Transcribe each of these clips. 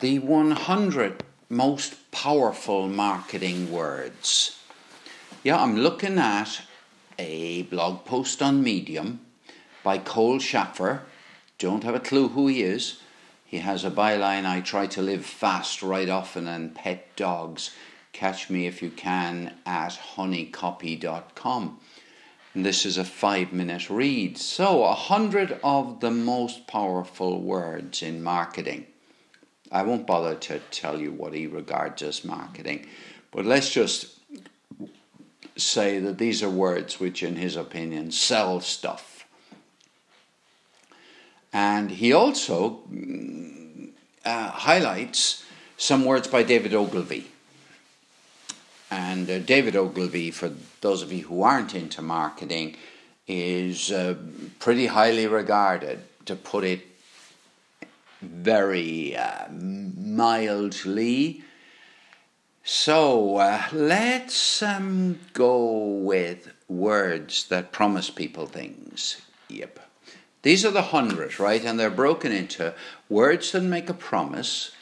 the 100 most powerful marketing words. Yeah, I'm looking at a blog post on Medium by Cole Schafer. Don't have a clue who he is. He has a byline I try to live fast write often and pet dogs. Catch me if you can at honeycopy.com. And this is a five minute read. So, a hundred of the most powerful words in marketing. I won't bother to tell you what he regards as marketing, but let's just say that these are words which, in his opinion, sell stuff. And he also mm, uh, highlights some words by David Ogilvy. And uh, David Ogilvy, for those of you who aren't into marketing, is uh, pretty highly regarded, to put it very uh, mildly. So uh, let's um, go with words that promise people things. Yep. These are the hundred, right? And they're broken into words that make a promise,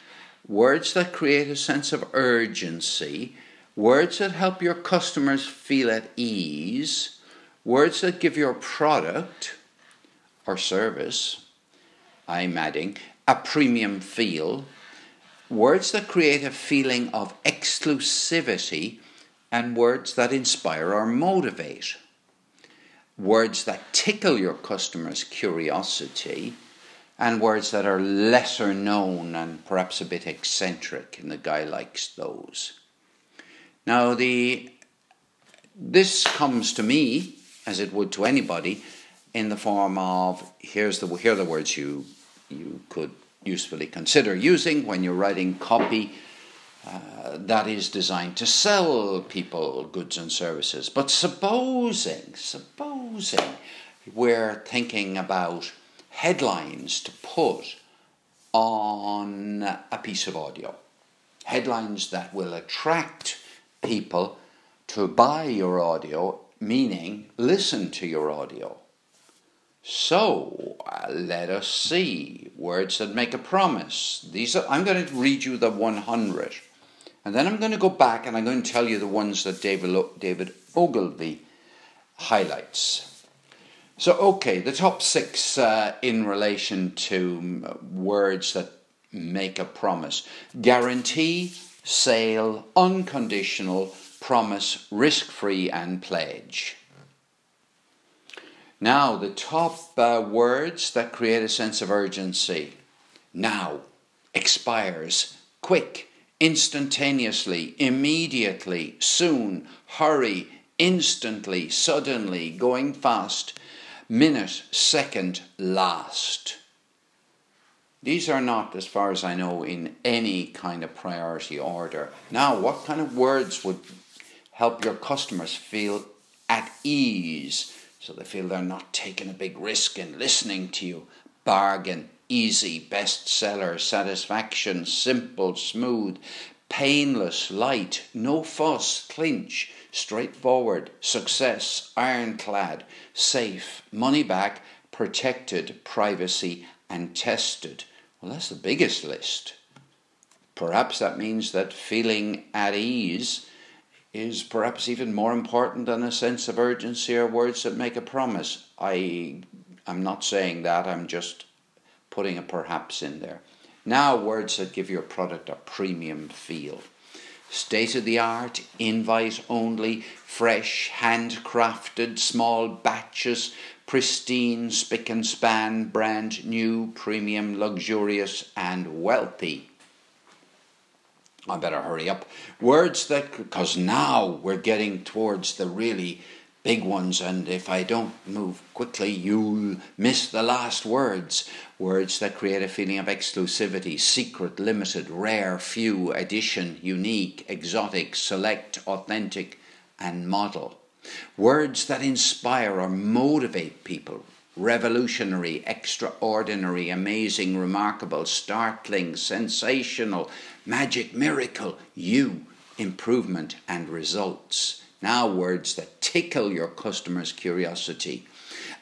words that create a sense of urgency, words that help your customers feel at ease, words that give your product or service, I'm adding, a premium feel, words that create a feeling of exclusivity, and words that inspire or motivate. Words that tickle your customer's curiosity, and words that are lesser known and perhaps a bit eccentric, and the guy likes those. Now, the this comes to me, as it would to anybody, in the form of here's the here are the words you you could usefully consider using when you're writing copy uh, that is designed to sell people goods and services. But supposing, supposing we're thinking about headlines to put on a piece of audio, headlines that will attract people to buy your audio, meaning listen to your audio. So uh, let us see words that make a promise. These are, I'm going to read you the 100, and then I'm going to go back and I'm going to tell you the ones that David David Ogilvy highlights. So, okay, the top six uh, in relation to um, words that make a promise: guarantee, sale, unconditional, promise, risk-free, and pledge. Now, the top uh, words that create a sense of urgency. Now, expires, quick, instantaneously, immediately, soon, hurry, instantly, suddenly, going fast, minute, second, last. These are not, as far as I know, in any kind of priority order. Now, what kind of words would help your customers feel at ease? So they feel they're not taking a big risk in listening to you. Bargain, easy, bestseller, satisfaction, simple, smooth, painless, light, no fuss, clinch, straightforward, success, ironclad, safe, money back, protected, privacy, and tested. Well, that's the biggest list. Perhaps that means that feeling at ease is perhaps even more important than a sense of urgency or words that make a promise. I am not saying that, I'm just putting a perhaps in there. Now, words that give your product a premium feel. State of the art, invite only, fresh, handcrafted, small batches, pristine, spick and span, brand new, premium, luxurious, and wealthy. I better hurry up. Words that, because now we're getting towards the really big ones, and if I don't move quickly, you'll miss the last words. Words that create a feeling of exclusivity, secret, limited, rare, few, edition, unique, exotic, select, authentic, and model. Words that inspire or motivate people. Revolutionary, extraordinary, amazing, remarkable, startling, sensational, magic, miracle, you, improvement, and results. Now, words that tickle your customer's curiosity.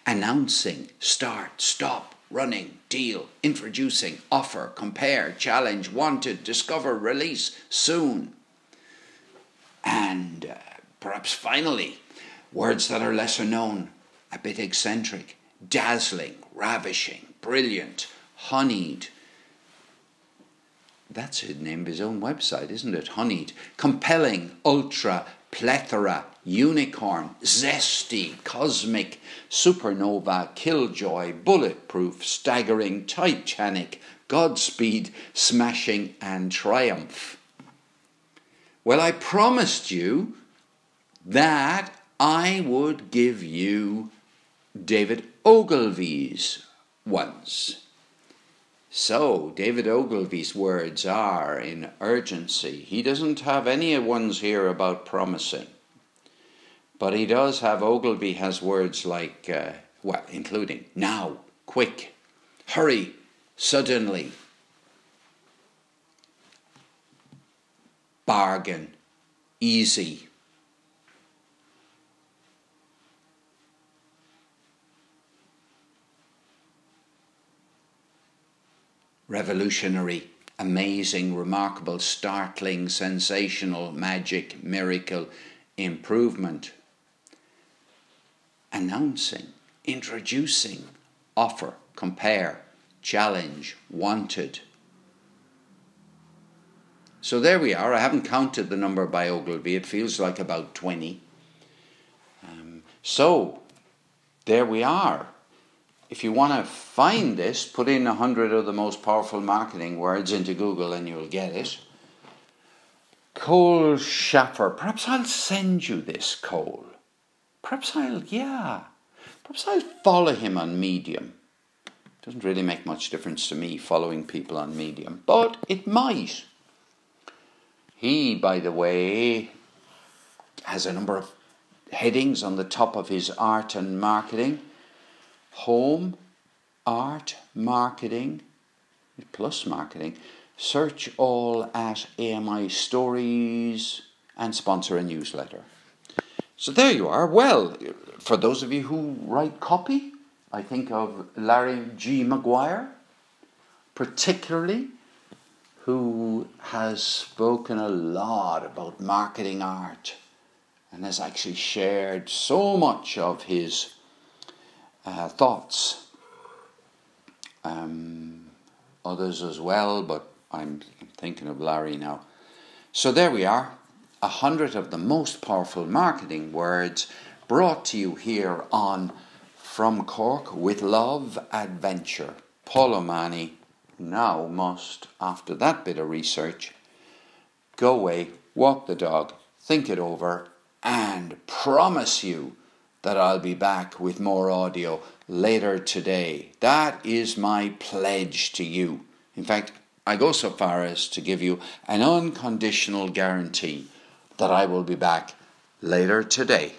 Announcing, start, stop, running, deal, introducing, offer, compare, challenge, wanted, discover, release, soon. And uh, perhaps finally, words that are lesser known, a bit eccentric, dazzling, ravishing, brilliant, honeyed. That's the name of his own website, isn't it? Honeyed, compelling, ultra, plethora, unicorn, zesty, cosmic, supernova, killjoy, bulletproof, staggering, titanic, Godspeed, smashing, and triumph. Well, I promised you that I would give you David Ogilvy's ones. So, David Ogilvy's words are in urgency. He doesn't have any ones here about promising. But he does have, Ogilvy has words like, uh, well, including now, quick, hurry, suddenly, bargain, easy. Revolutionary, amazing, remarkable, startling, sensational, magic, miracle, improvement. Announcing, introducing, offer, compare, challenge, wanted. So there we are. I haven't counted the number by Ogilvy. It feels like about 20. Um, so there we are if you want to find this, put in a hundred of the most powerful marketing words into Google and you'll get it. Cole Schafer. Perhaps I'll send you this, Cole. Perhaps I'll, yeah. Perhaps I'll follow him on Medium. Doesn't really make much difference to me following people on Medium, but it might. He, by the way, has a number of headings on the top of his art and marketing home, art, marketing, plus marketing, search all at AMI Stories and sponsor a newsletter. So there you are. Well, for those of you who write copy, I think of Larry G. Maguire, particularly, who has spoken a lot about marketing art and has actually shared so much of his uh, thoughts. Um, others as well, but I'm thinking of Larry now. So there we are, a hundred of the most powerful marketing words brought to you here on From Cork with Love Adventure. Paul O'Mahony now must, after that bit of research, go away, walk the dog, think it over, and promise you that I'll be back with more audio later today. That is my pledge to you. In fact, I go so far as to give you an unconditional guarantee that I will be back later today.